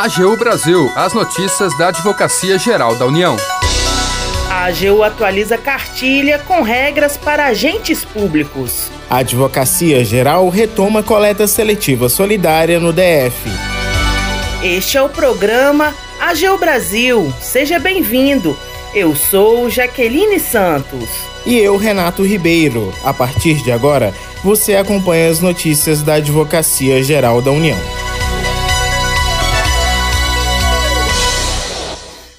AGU Brasil, as notícias da Advocacia Geral da União. A AGU atualiza cartilha com regras para agentes públicos. A Advocacia Geral retoma coleta seletiva solidária no DF. Este é o programa AGU Brasil. Seja bem-vindo. Eu sou Jaqueline Santos. E eu, Renato Ribeiro. A partir de agora, você acompanha as notícias da Advocacia Geral da União.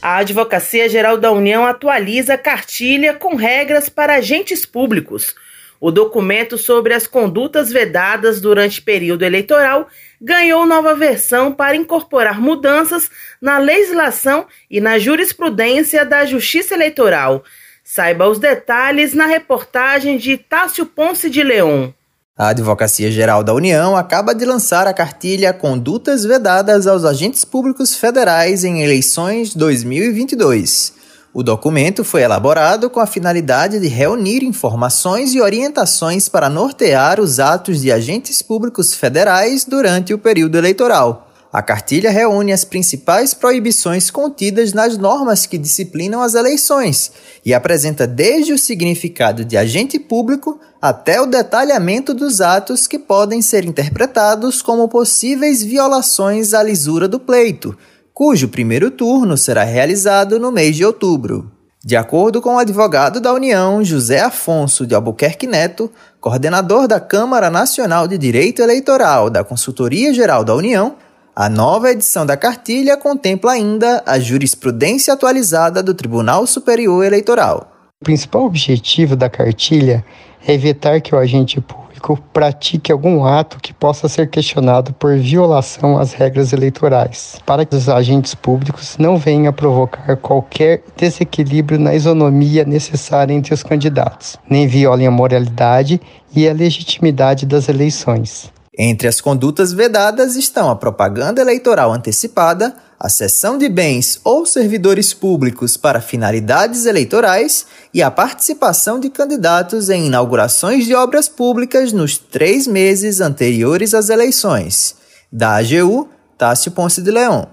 A Advocacia Geral da União atualiza a cartilha com regras para agentes públicos. O documento sobre as condutas vedadas durante período eleitoral ganhou nova versão para incorporar mudanças na legislação e na jurisprudência da Justiça Eleitoral. Saiba os detalhes na reportagem de Tássio Ponce de Leon. A Advocacia Geral da União acaba de lançar a cartilha Condutas Vedadas aos Agentes Públicos Federais em Eleições 2022. O documento foi elaborado com a finalidade de reunir informações e orientações para nortear os atos de agentes públicos federais durante o período eleitoral. A cartilha reúne as principais proibições contidas nas normas que disciplinam as eleições e apresenta desde o significado de agente público até o detalhamento dos atos que podem ser interpretados como possíveis violações à lisura do pleito, cujo primeiro turno será realizado no mês de outubro. De acordo com o advogado da União, José Afonso de Albuquerque Neto, coordenador da Câmara Nacional de Direito Eleitoral da Consultoria Geral da União, a nova edição da cartilha contempla ainda a jurisprudência atualizada do Tribunal Superior Eleitoral. O principal objetivo da cartilha é evitar que o agente público pratique algum ato que possa ser questionado por violação às regras eleitorais, para que os agentes públicos não venham a provocar qualquer desequilíbrio na isonomia necessária entre os candidatos, nem violem a moralidade e a legitimidade das eleições. Entre as condutas vedadas estão a propaganda eleitoral antecipada, a cessão de bens ou servidores públicos para finalidades eleitorais e a participação de candidatos em inaugurações de obras públicas nos três meses anteriores às eleições. Da AGU, Tássio Ponce de Leão.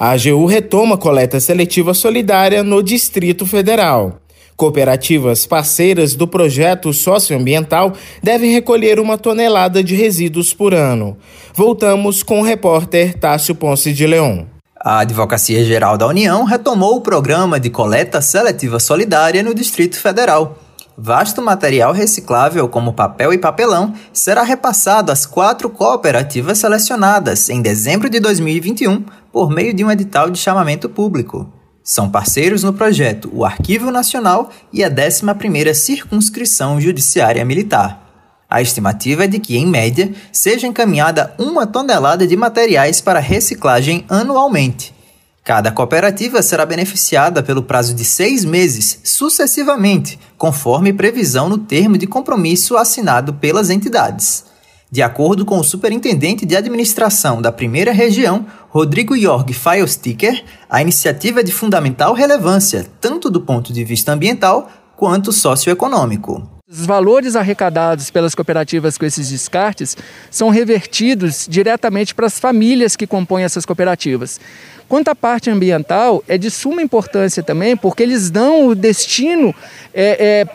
A AGU retoma coleta seletiva solidária no Distrito Federal. Cooperativas parceiras do projeto socioambiental devem recolher uma tonelada de resíduos por ano. Voltamos com o repórter Tássio Ponce de Leão. A Advocacia Geral da União retomou o programa de coleta seletiva solidária no Distrito Federal. Vasto material reciclável, como papel e papelão, será repassado às quatro cooperativas selecionadas em dezembro de 2021 por meio de um edital de chamamento público. São parceiros no projeto o Arquivo Nacional e a 11ª Circunscrição Judiciária Militar. A estimativa é de que, em média, seja encaminhada uma tonelada de materiais para reciclagem anualmente. Cada cooperativa será beneficiada pelo prazo de seis meses, sucessivamente, conforme previsão no termo de compromisso assinado pelas entidades. De acordo com o superintendente de administração da primeira região, Rodrigo Jorg Feilsticker, a iniciativa é de fundamental relevância, tanto do ponto de vista ambiental quanto socioeconômico. Os valores arrecadados pelas cooperativas com esses descartes são revertidos diretamente para as famílias que compõem essas cooperativas. Quanto à parte ambiental, é de suma importância também, porque eles dão o destino é, é,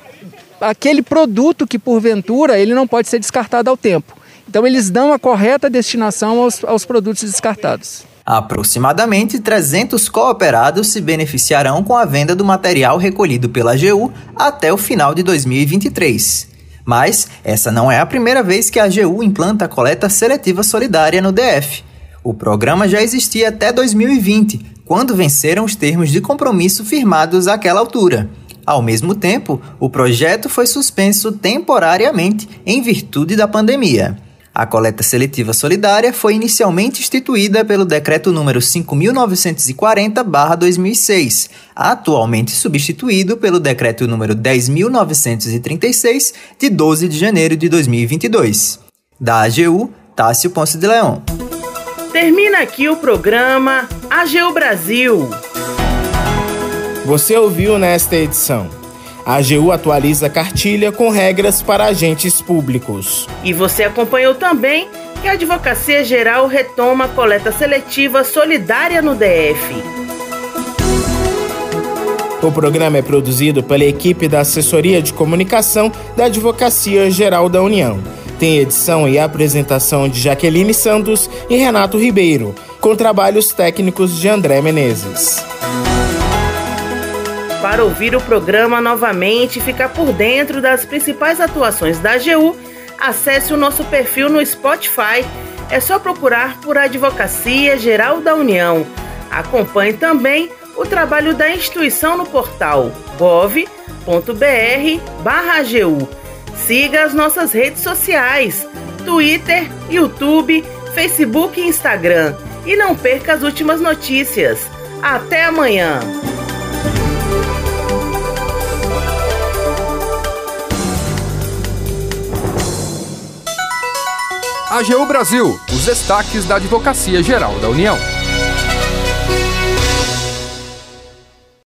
aquele produto que porventura ele não pode ser descartado ao tempo. Então, eles dão a correta destinação aos, aos produtos descartados. Aproximadamente 300 cooperados se beneficiarão com a venda do material recolhido pela AGU até o final de 2023. Mas essa não é a primeira vez que a AGU implanta a coleta seletiva solidária no DF. O programa já existia até 2020, quando venceram os termos de compromisso firmados àquela altura. Ao mesmo tempo, o projeto foi suspenso temporariamente em virtude da pandemia. A coleta seletiva solidária foi inicialmente instituída pelo Decreto número 5.940-2006, atualmente substituído pelo Decreto número 10.936, de 12 de janeiro de 2022. Da AGU, Tássio Ponce de Leão. Termina aqui o programa AGU Brasil. Você ouviu nesta edição a AGU atualiza a cartilha com regras para agentes públicos. E você acompanhou também que a Advocacia Geral retoma a coleta seletiva solidária no DF. O programa é produzido pela equipe da Assessoria de Comunicação da Advocacia Geral da União. Tem edição e apresentação de Jaqueline Santos e Renato Ribeiro, com trabalhos técnicos de André Menezes. Para ouvir o programa novamente e ficar por dentro das principais atuações da AGU, acesse o nosso perfil no Spotify. É só procurar por Advocacia Geral da União. Acompanhe também o trabalho da instituição no portal gov.br/agu. Siga as nossas redes sociais: Twitter, YouTube, Facebook e Instagram. E não perca as últimas notícias. Até amanhã! AGU Brasil, os destaques da Advocacia Geral da União.